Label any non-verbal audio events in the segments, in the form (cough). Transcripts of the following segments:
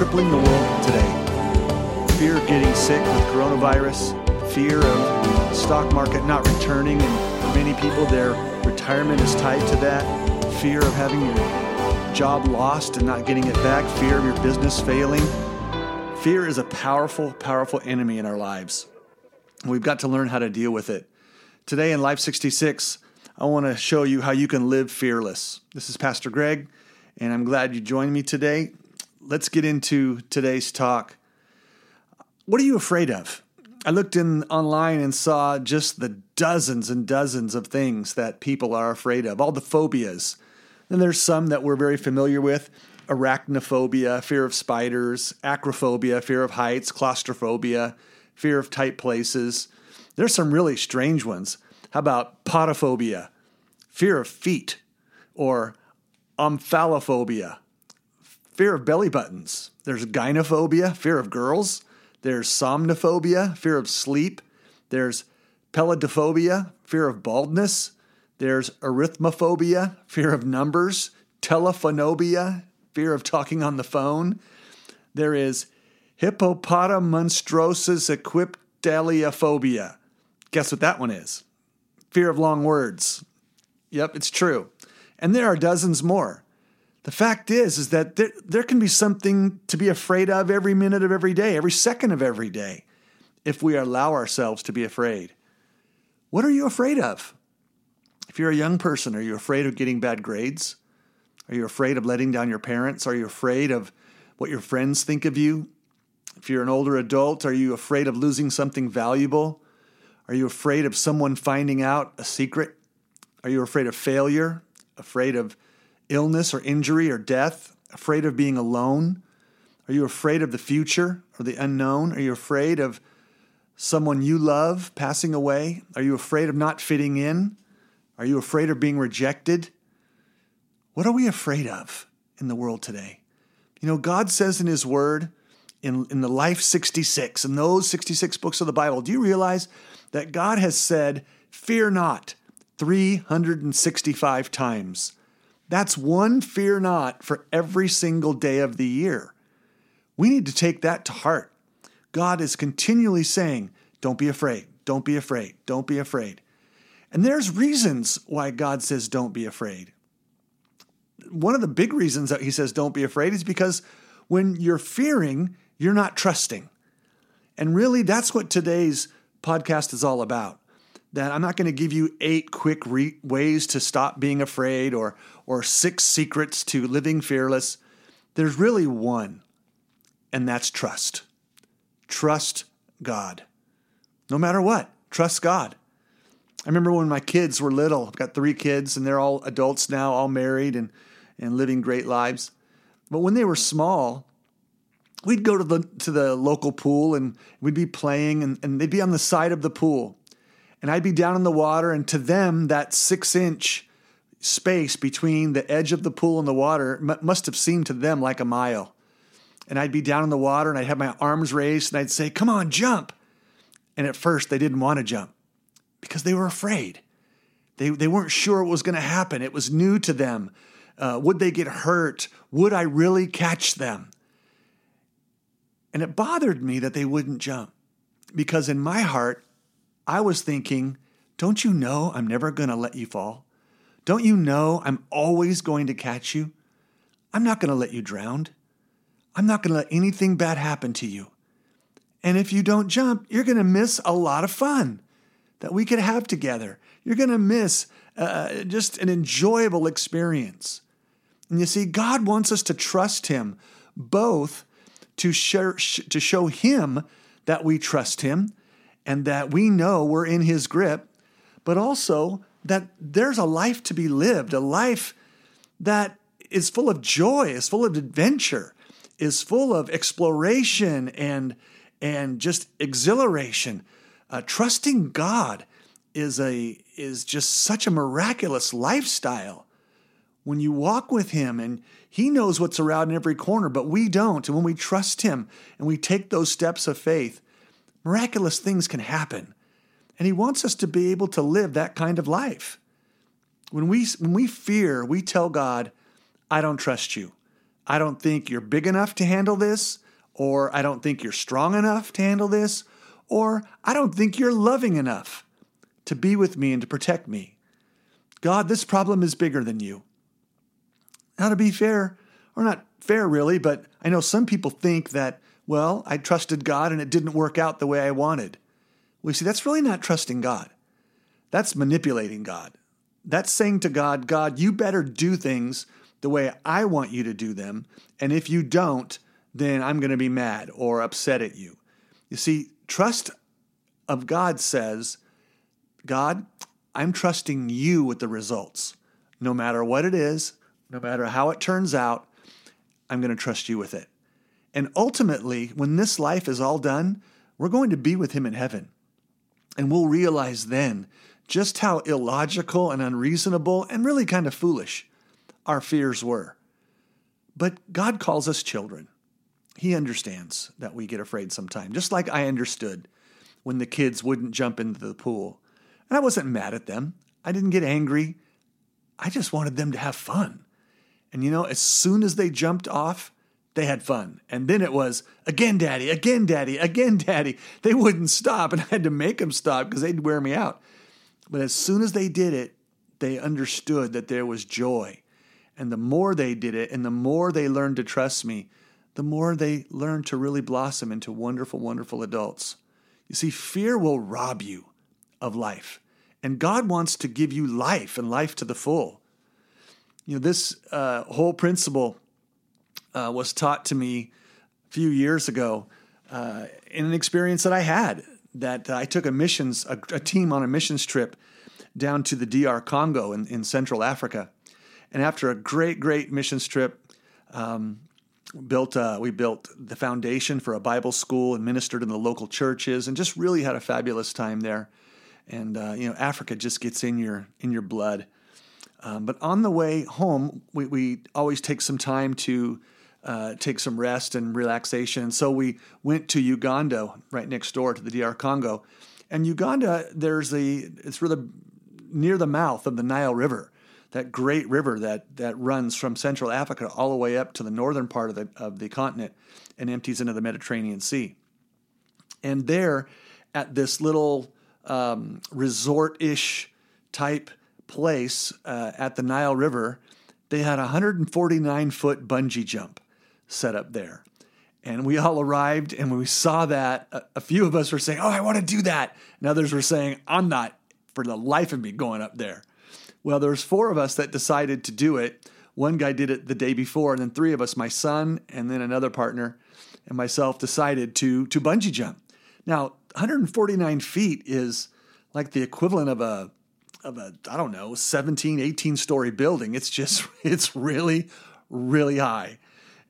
crippling the world today. Fear of getting sick with coronavirus, fear of the stock market not returning, and for many people, their retirement is tied to that. Fear of having your job lost and not getting it back, fear of your business failing. Fear is a powerful, powerful enemy in our lives. We've got to learn how to deal with it. Today in Life 66, I want to show you how you can live fearless. This is Pastor Greg, and I'm glad you joined me today. Let's get into today's talk. What are you afraid of? I looked in online and saw just the dozens and dozens of things that people are afraid of, all the phobias. And there's some that we're very familiar with arachnophobia, fear of spiders, acrophobia, fear of heights, claustrophobia, fear of tight places. There's some really strange ones. How about podophobia, fear of feet, or omphalophobia, fear of belly buttons. There's gynophobia, fear of girls. There's somnophobia, fear of sleep. There's peladophobia, fear of baldness. There's arithmophobia, fear of numbers. Telephonobia, fear of talking on the phone. There is hippopotomonstrosesquippedaliophobia. Guess what that one is? Fear of long words. Yep, it's true. And there are dozens more. The fact is, is that there, there can be something to be afraid of every minute of every day, every second of every day, if we allow ourselves to be afraid. What are you afraid of? If you're a young person, are you afraid of getting bad grades? Are you afraid of letting down your parents? Are you afraid of what your friends think of you? If you're an older adult, are you afraid of losing something valuable? Are you afraid of someone finding out a secret? Are you afraid of failure? Afraid of illness or injury or death? Afraid of being alone? Are you afraid of the future or the unknown? Are you afraid of someone you love passing away? Are you afraid of not fitting in? Are you afraid of being rejected? What are we afraid of in the world today? You know, God says in His Word, in, in the Life 66, in those 66 books of the Bible, do you realize that God has said, Fear not, 365 times? That's one fear not for every single day of the year. We need to take that to heart. God is continually saying, Don't be afraid, don't be afraid, don't be afraid. And there's reasons why God says, Don't be afraid. One of the big reasons that He says, Don't be afraid is because when you're fearing, you're not trusting. And really, that's what today's podcast is all about. That I'm not going to give you eight quick re- ways to stop being afraid or, or six secrets to living fearless. There's really one, and that's trust. Trust God. No matter what, trust God. I remember when my kids were little, I've got three kids, and they're all adults now, all married and, and living great lives. But when they were small, we'd go to the to the local pool and we'd be playing and, and they'd be on the side of the pool and i'd be down in the water and to them that six inch space between the edge of the pool and the water m- must have seemed to them like a mile. And i'd be down in the water and i'd have my arms raised and i'd say come on jump! And at first they didn't want to jump because they were afraid. They, they weren't sure what was going to happen. It was new to them. Uh, would they get hurt? Would i really catch them? And it bothered me that they wouldn't jump because in my heart, I was thinking, don't you know I'm never going to let you fall? Don't you know I'm always going to catch you? I'm not going to let you drown. I'm not going to let anything bad happen to you. And if you don't jump, you're going to miss a lot of fun that we could have together. You're going to miss uh, just an enjoyable experience. And you see, God wants us to trust Him both to to show him that we trust him and that we know we're in his grip, but also that there's a life to be lived, a life that is full of joy, is full of adventure, is full of exploration and and just exhilaration. Uh, trusting God is a is just such a miraculous lifestyle when you walk with Him and He knows what's around in every corner, but we don't. And when we trust Him and we take those steps of faith, miraculous things can happen. And He wants us to be able to live that kind of life. When we, when we fear, we tell God, I don't trust you. I don't think you're big enough to handle this, or I don't think you're strong enough to handle this, or I don't think you're loving enough to be with me and to protect me. God, this problem is bigger than you. Now, to be fair, or not fair really, but I know some people think that, well, I trusted God and it didn't work out the way I wanted. Well, you see, that's really not trusting God. That's manipulating God. That's saying to God, God, you better do things the way I want you to do them. And if you don't, then I'm going to be mad or upset at you. You see, trust of God says, God, I'm trusting you with the results. No matter what it is, no matter how it turns out, I'm going to trust you with it. And ultimately, when this life is all done, we're going to be with him in heaven. And we'll realize then just how illogical and unreasonable and really kind of foolish our fears were. But God calls us children. He understands that we get afraid sometimes, just like I understood when the kids wouldn't jump into the pool. And I wasn't mad at them. I didn't get angry. I just wanted them to have fun. And you know, as soon as they jumped off, they had fun. And then it was, again, daddy, again, daddy, again, daddy. They wouldn't stop, and I had to make them stop because they'd wear me out. But as soon as they did it, they understood that there was joy. And the more they did it, and the more they learned to trust me, the more they learned to really blossom into wonderful, wonderful adults. You see, fear will rob you of life. And God wants to give you life and life to the full. You know, this uh, whole principle uh, was taught to me a few years ago uh, in an experience that I had. That I took a missions, a, a, team on a missions trip down to the DR Congo in, in Central Africa. And after a great, great missions trip, um, built uh, we built the foundation for a Bible school and ministered in the local churches, and just really had a fabulous time there and uh, you know Africa just gets in your in your blood. Um, but on the way home, we, we always take some time to uh, take some rest and relaxation. so we went to Uganda, right next door to the DR Congo. And Uganda, there's a it's really near the mouth of the Nile River, that great river that that runs from Central Africa all the way up to the northern part of the of the continent and empties into the Mediterranean Sea. And there, at this little um, resort ish type place uh, at the Nile River, they had a 149 foot bungee jump set up there. And we all arrived and when we saw that, a, a few of us were saying, Oh, I want to do that. And others were saying, I'm not for the life of me going up there. Well, there was four of us that decided to do it. One guy did it the day before, and then three of us, my son and then another partner and myself, decided to to bungee jump. Now, 149 feet is like the equivalent of a of a I don't know 17 18 story building it's just (laughs) it's really really high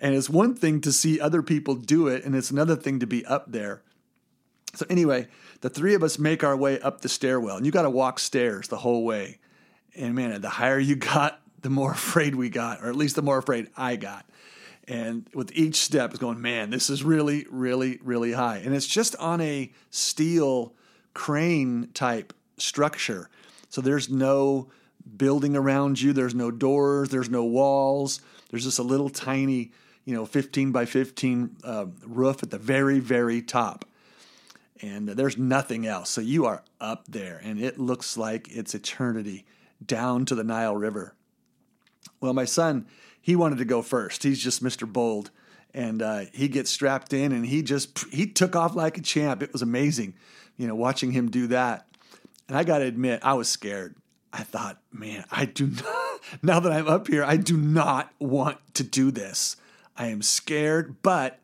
and it's one thing to see other people do it and it's another thing to be up there. So anyway the three of us make our way up the stairwell and you got to walk stairs the whole way. And man the higher you got the more (laughs) afraid we got or at least the more afraid I got. And with each step is going man this is really really really high. And it's just on a steel crane type structure. So there's no building around you there's no doors there's no walls. There's just a little tiny you know 15 by 15 uh, roof at the very very top and there's nothing else so you are up there and it looks like it's eternity down to the nile river well my son he wanted to go first. He's just Mr. Bold. And uh, he gets strapped in and he just he took off like a champ. It was amazing, you know, watching him do that. And I got to admit, I was scared. I thought, man, I do (laughs) not, now that I'm up here, I do not want to do this. I am scared, but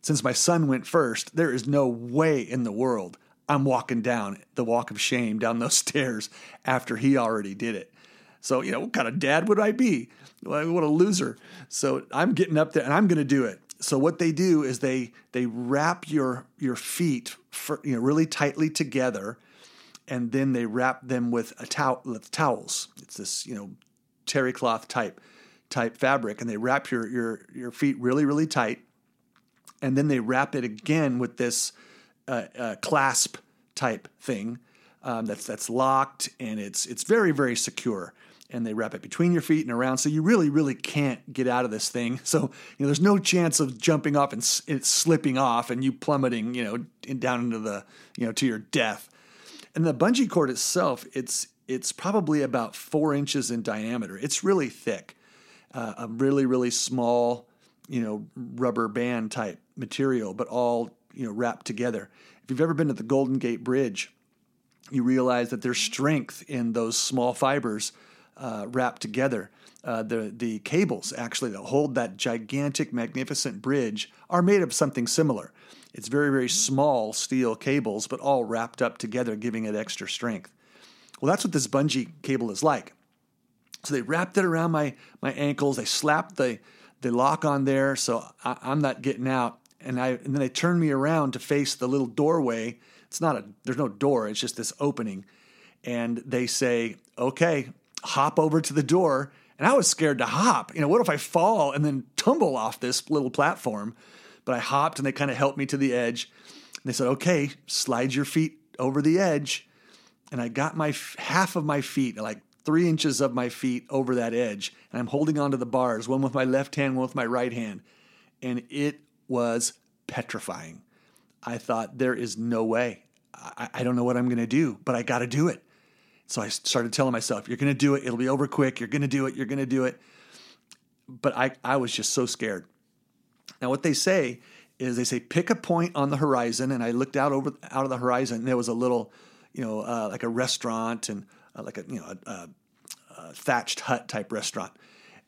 since my son went first, there is no way in the world I'm walking down the walk of shame down those (laughs) stairs after he already did it. So, you know, what kind of dad would I be? What a loser. So I'm getting up there and I'm going to do it. So what they do is they they wrap your your feet for, you know really tightly together, and then they wrap them with a towel with towels. It's this you know terry cloth type type fabric, and they wrap your your your feet really really tight, and then they wrap it again with this uh, uh, clasp type thing um, that's that's locked and it's it's very very secure and they wrap it between your feet and around. So you really, really can't get out of this thing. (laughs) So, you know, there's no chance of jumping off and it's slipping off and you plummeting, you know, in, down into the, you know, to your death. And the bungee cord itself, it's, it's probably about four inches in diameter. It's really thick, uh, a really, really small, you know, rubber band type material, but all, you know, wrapped together. If you've ever been to the Golden Gate Bridge, you realize that there's strength in those small fibers uh, wrapped together. Uh, the the cables actually that hold that gigantic, magnificent bridge are made of something similar. It's very very small steel cables, but all wrapped up together, giving it extra strength. Well, that's what this bungee cable is like. So they wrapped it around my my ankles. They slapped the the lock on there, so I, I'm not getting out. And I and then they turned me around to face the little doorway. It's not a there's no door. It's just this opening, and they say, "Okay, hop over to the door. And I was scared to hop. You know, what if I fall and then tumble off this little platform? But I hopped and they kind of helped me to the edge. And they said, okay, slide your feet over the edge. And I got my half of my feet, like three inches of my feet over that edge. And I'm holding onto the bars, one with my left hand, one with my right hand. And it was petrifying. I thought, there is no way. I, I don't know what I'm going to do, but I got to do it. So I started telling myself, you're going to do it. It'll be over quick. You're going to do it. You're going to do it. But I, I was just so scared. Now, what they say is they say, pick a point on the horizon. And I looked out over out of the horizon and there was a little, you know, uh, like a restaurant and uh, like a, you know, a, a, a thatched hut type restaurant.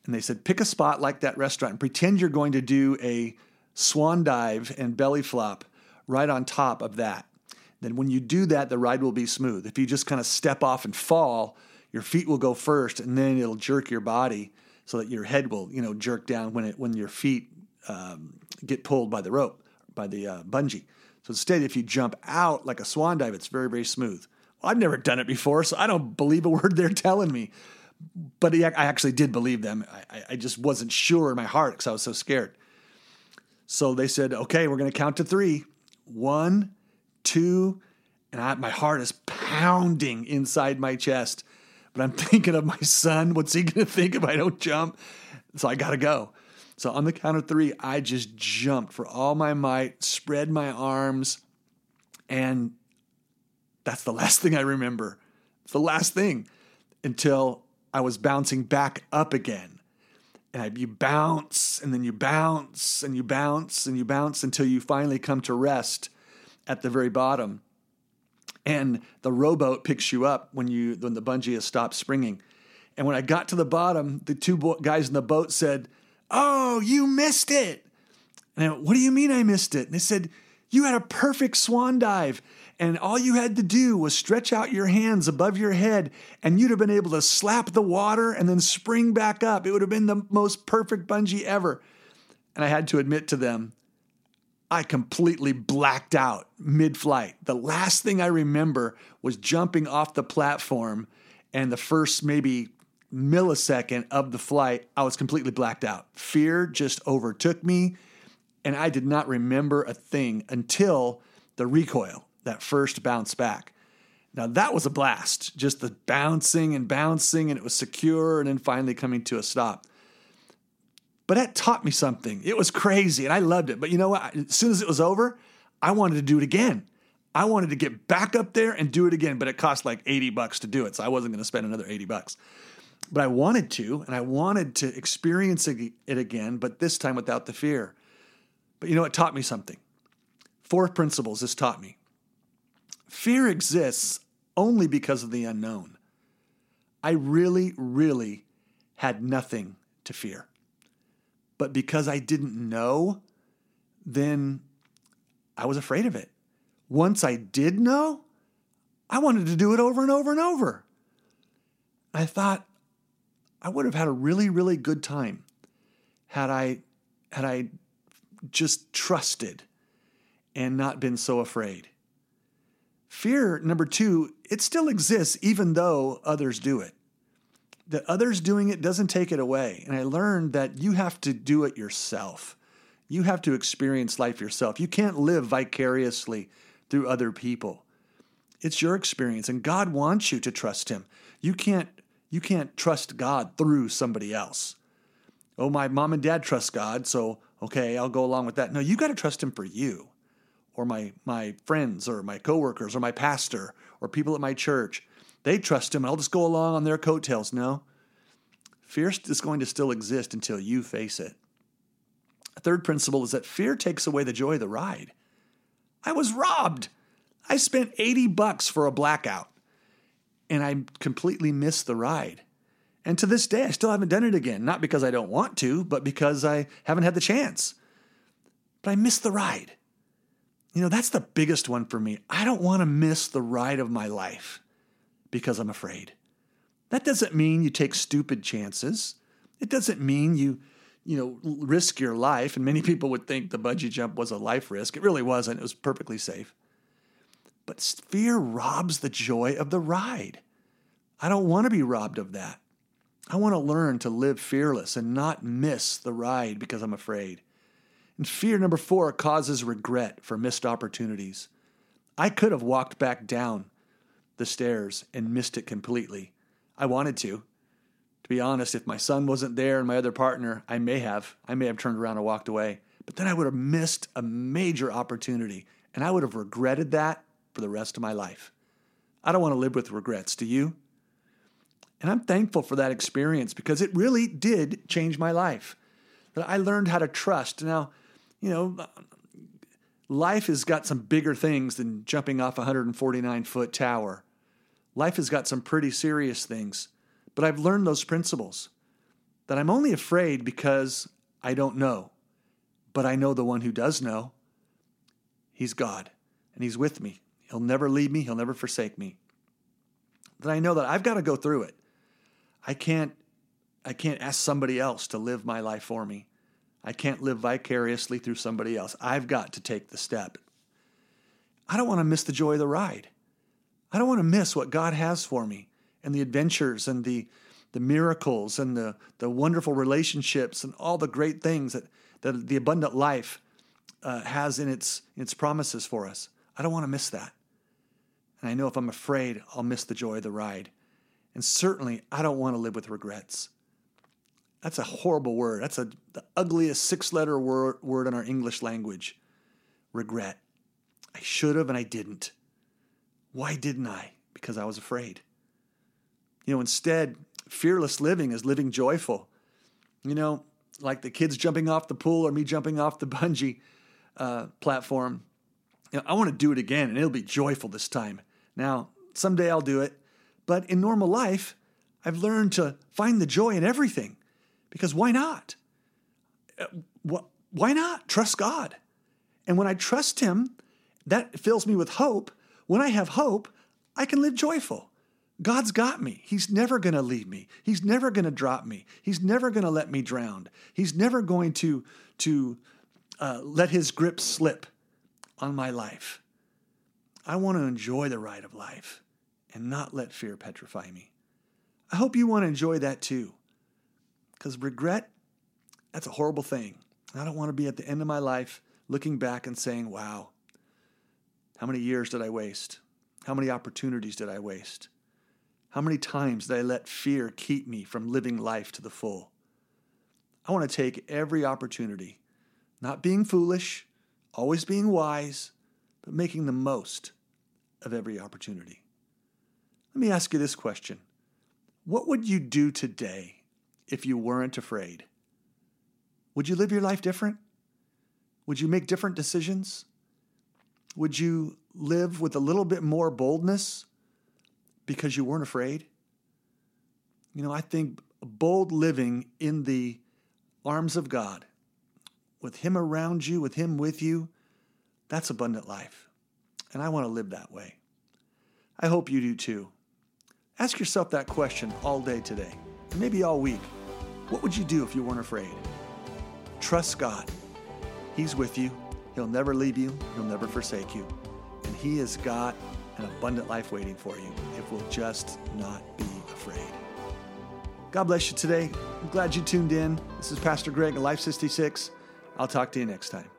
And they said, pick a spot like that restaurant and pretend you're going to do a swan dive and belly flop right on top of that then when you do that, the ride will be smooth. If you just kind of step off and fall, your feet will go first, and then it'll jerk your body so that your head will, you know, jerk down when it when your feet um, get pulled by the rope, by the uh, bungee. So instead, if you jump out like a swan dive, it's very very smooth. I've never done it before, so I don't believe a (laughs) word they're telling me. But I actually did believe them. I, I just wasn't sure in my heart because I was so scared. So they said, "Okay, we're going to count to three. One, two, and I, my heart is pounding inside my chest. But I'm (laughs) thinking of my son. What's he going to think if I don't jump? So I got to go. So on the count of three, I just jumped for all my might, spread my arms, and that's the last (laughs) thing I remember. It's the last thing until I was bouncing back up again. And I, you bounce, and then you bounce, and you bounce, and you bounce until you finally come to rest at the very bottom. And the rowboat picks you up when you when the bungee has stopped springing. And when I got to the bottom, the two guys in the boat said, "Oh, you missed it." And I went, "What do you mean I missed it?" And they said, "You had a perfect swan dive." And all you had to do was stretch out your hands above your head, and you'd have been able to slap the water and then spring back up. It would have been the most perfect bungee ever. And I had to admit to them, I completely blacked out mid flight. The last thing I remember was jumping off the platform, and the first maybe millisecond of the flight, I was completely blacked out. Fear just overtook me, and I did not remember a thing until the recoil, that first bounce back. Now, that was a blast, just the bouncing and bouncing, and it was secure, and then finally coming to a stop. But that taught me something. It was crazy and I loved it. But you know what? As soon as it was over, I wanted to do it again. I wanted to get back up there and do it again, but it cost like 80 bucks to do it. So I wasn't going to spend another 80 bucks. But I wanted to, and I wanted to experience it again, but this time without the fear. But you know, it taught me something. Four principles this taught me. Fear exists only because of the unknown. I really, really had nothing to fear. But because I didn't know, then I was afraid of it. Once I did know, I wanted to do it over and over and over. I thought I would have had a really, really good time had I had I just trusted and not been so afraid. Fear, number two, it still exists even though others do it that others doing it doesn't take it away. And I learned that you have to do it yourself. You have to experience life yourself. You can't live vicariously through other people. It's your experience, and God wants you to trust Him. You can't You can't trust God through somebody else. Oh, my mom and dad trust God, so okay, I'll go along with that. No, you got to trust him for you or my my friends or my coworkers or my pastor or people at my church. They trust him and I'll just go along on their coattails. No. Fear is going to still exist until you face it. A third principle is that fear takes away the joy of the ride. I was robbed. I spent 80 bucks for a blackout and I completely missed the ride. And to this day, I still haven't done it again. Not because I don't want to, but because I haven't had the chance. But I missed the ride. You know, that's the biggest one for me. I don't want to miss the ride of my life because I'm afraid. That doesn't mean you take stupid chances. It doesn't mean you, you know, risk your life. And many people would think the bungee jump was a life risk. It really wasn't. It was perfectly safe. But fear robs the joy of the ride. I don't want to be robbed of that. I want to learn to live fearless and not miss the ride because I'm afraid. And fear number four causes regret for missed opportunities. I could have walked back down the stairs and missed it completely. I wanted to. To be honest, if my son wasn't there and my other partner, I may have. I may have turned around and walked away. But then I would have missed a major opportunity, and I would have regretted that for the rest of my life. I don't want to live with regrets. Do you? And I'm thankful for that experience because it really did change my life. That I learned how to trust. Now, you know, life has got some bigger things than jumping off a 149 foot tower. Life has got some pretty serious things, but I've learned those principles that I'm only afraid because I don't know, but I know the one who does know. He's God, and He's with me. He'll never leave me, He'll never forsake me. That I know that I've got to go through it. I can't I can't ask somebody else to live my life for me. I can't live vicariously through somebody else. I've got to take the step. I don't want to miss the joy of the ride. I don't want to miss what God has for me and the adventures and the the miracles and the, the wonderful relationships and all the great things that, that the abundant life uh, has in its, its promises for us. I don't want to miss that. And I know if I'm afraid, I'll miss the joy of the ride. And certainly, I don't want to live with regrets. That's a horrible word. That's a, the ugliest six letter word, word in our English language regret. I should have and I didn't. Why didn't I? Because I was afraid. You know, instead, fearless living is living joyful. You know, like the kids jumping off the pool or me jumping off the (laughs) bungee uh, platform. You know, I want to do it again and it'll be joyful this time. Now, someday I'll do it. But in normal life, I've learned to find the joy in everything because why not? Uh, why not? Trust God. And when I trust Him, that fills me with hope. When I have hope, I can live joyful. God's got me. He's never going to leave me. He's never going to drop me. He's never going to let me drown. He's never going to, to uh, let his grip slip on my life. I want to enjoy the ride of life and not let fear petrify me. I hope you want to enjoy that too. Because regret, that's a horrible thing. I don't want to be at the end of my life looking back and saying, wow, how many years did I waste? How many opportunities did I waste? How many times did I let fear keep me from living life to the full? I want to take every opportunity, not being foolish, always being wise, but making the most of every opportunity. Let me ask you this question What would you do today if you weren't afraid? Would you live your life different? Would you make different decisions? Would you live with a little bit more boldness because you weren't afraid? You know, I think bold living in the arms of God, with Him around you, with Him with you, that's abundant life. And I want to live that way. I hope you do too. Ask yourself that question all day today, and maybe all week. What would you do if you weren't afraid? Trust God. He's with you. He'll never leave you. He'll never forsake you. And He has got an abundant life waiting for you if we'll just not be afraid. God bless you today. I'm glad you tuned in. This is Pastor Greg at Life 66. I'll talk to you next time.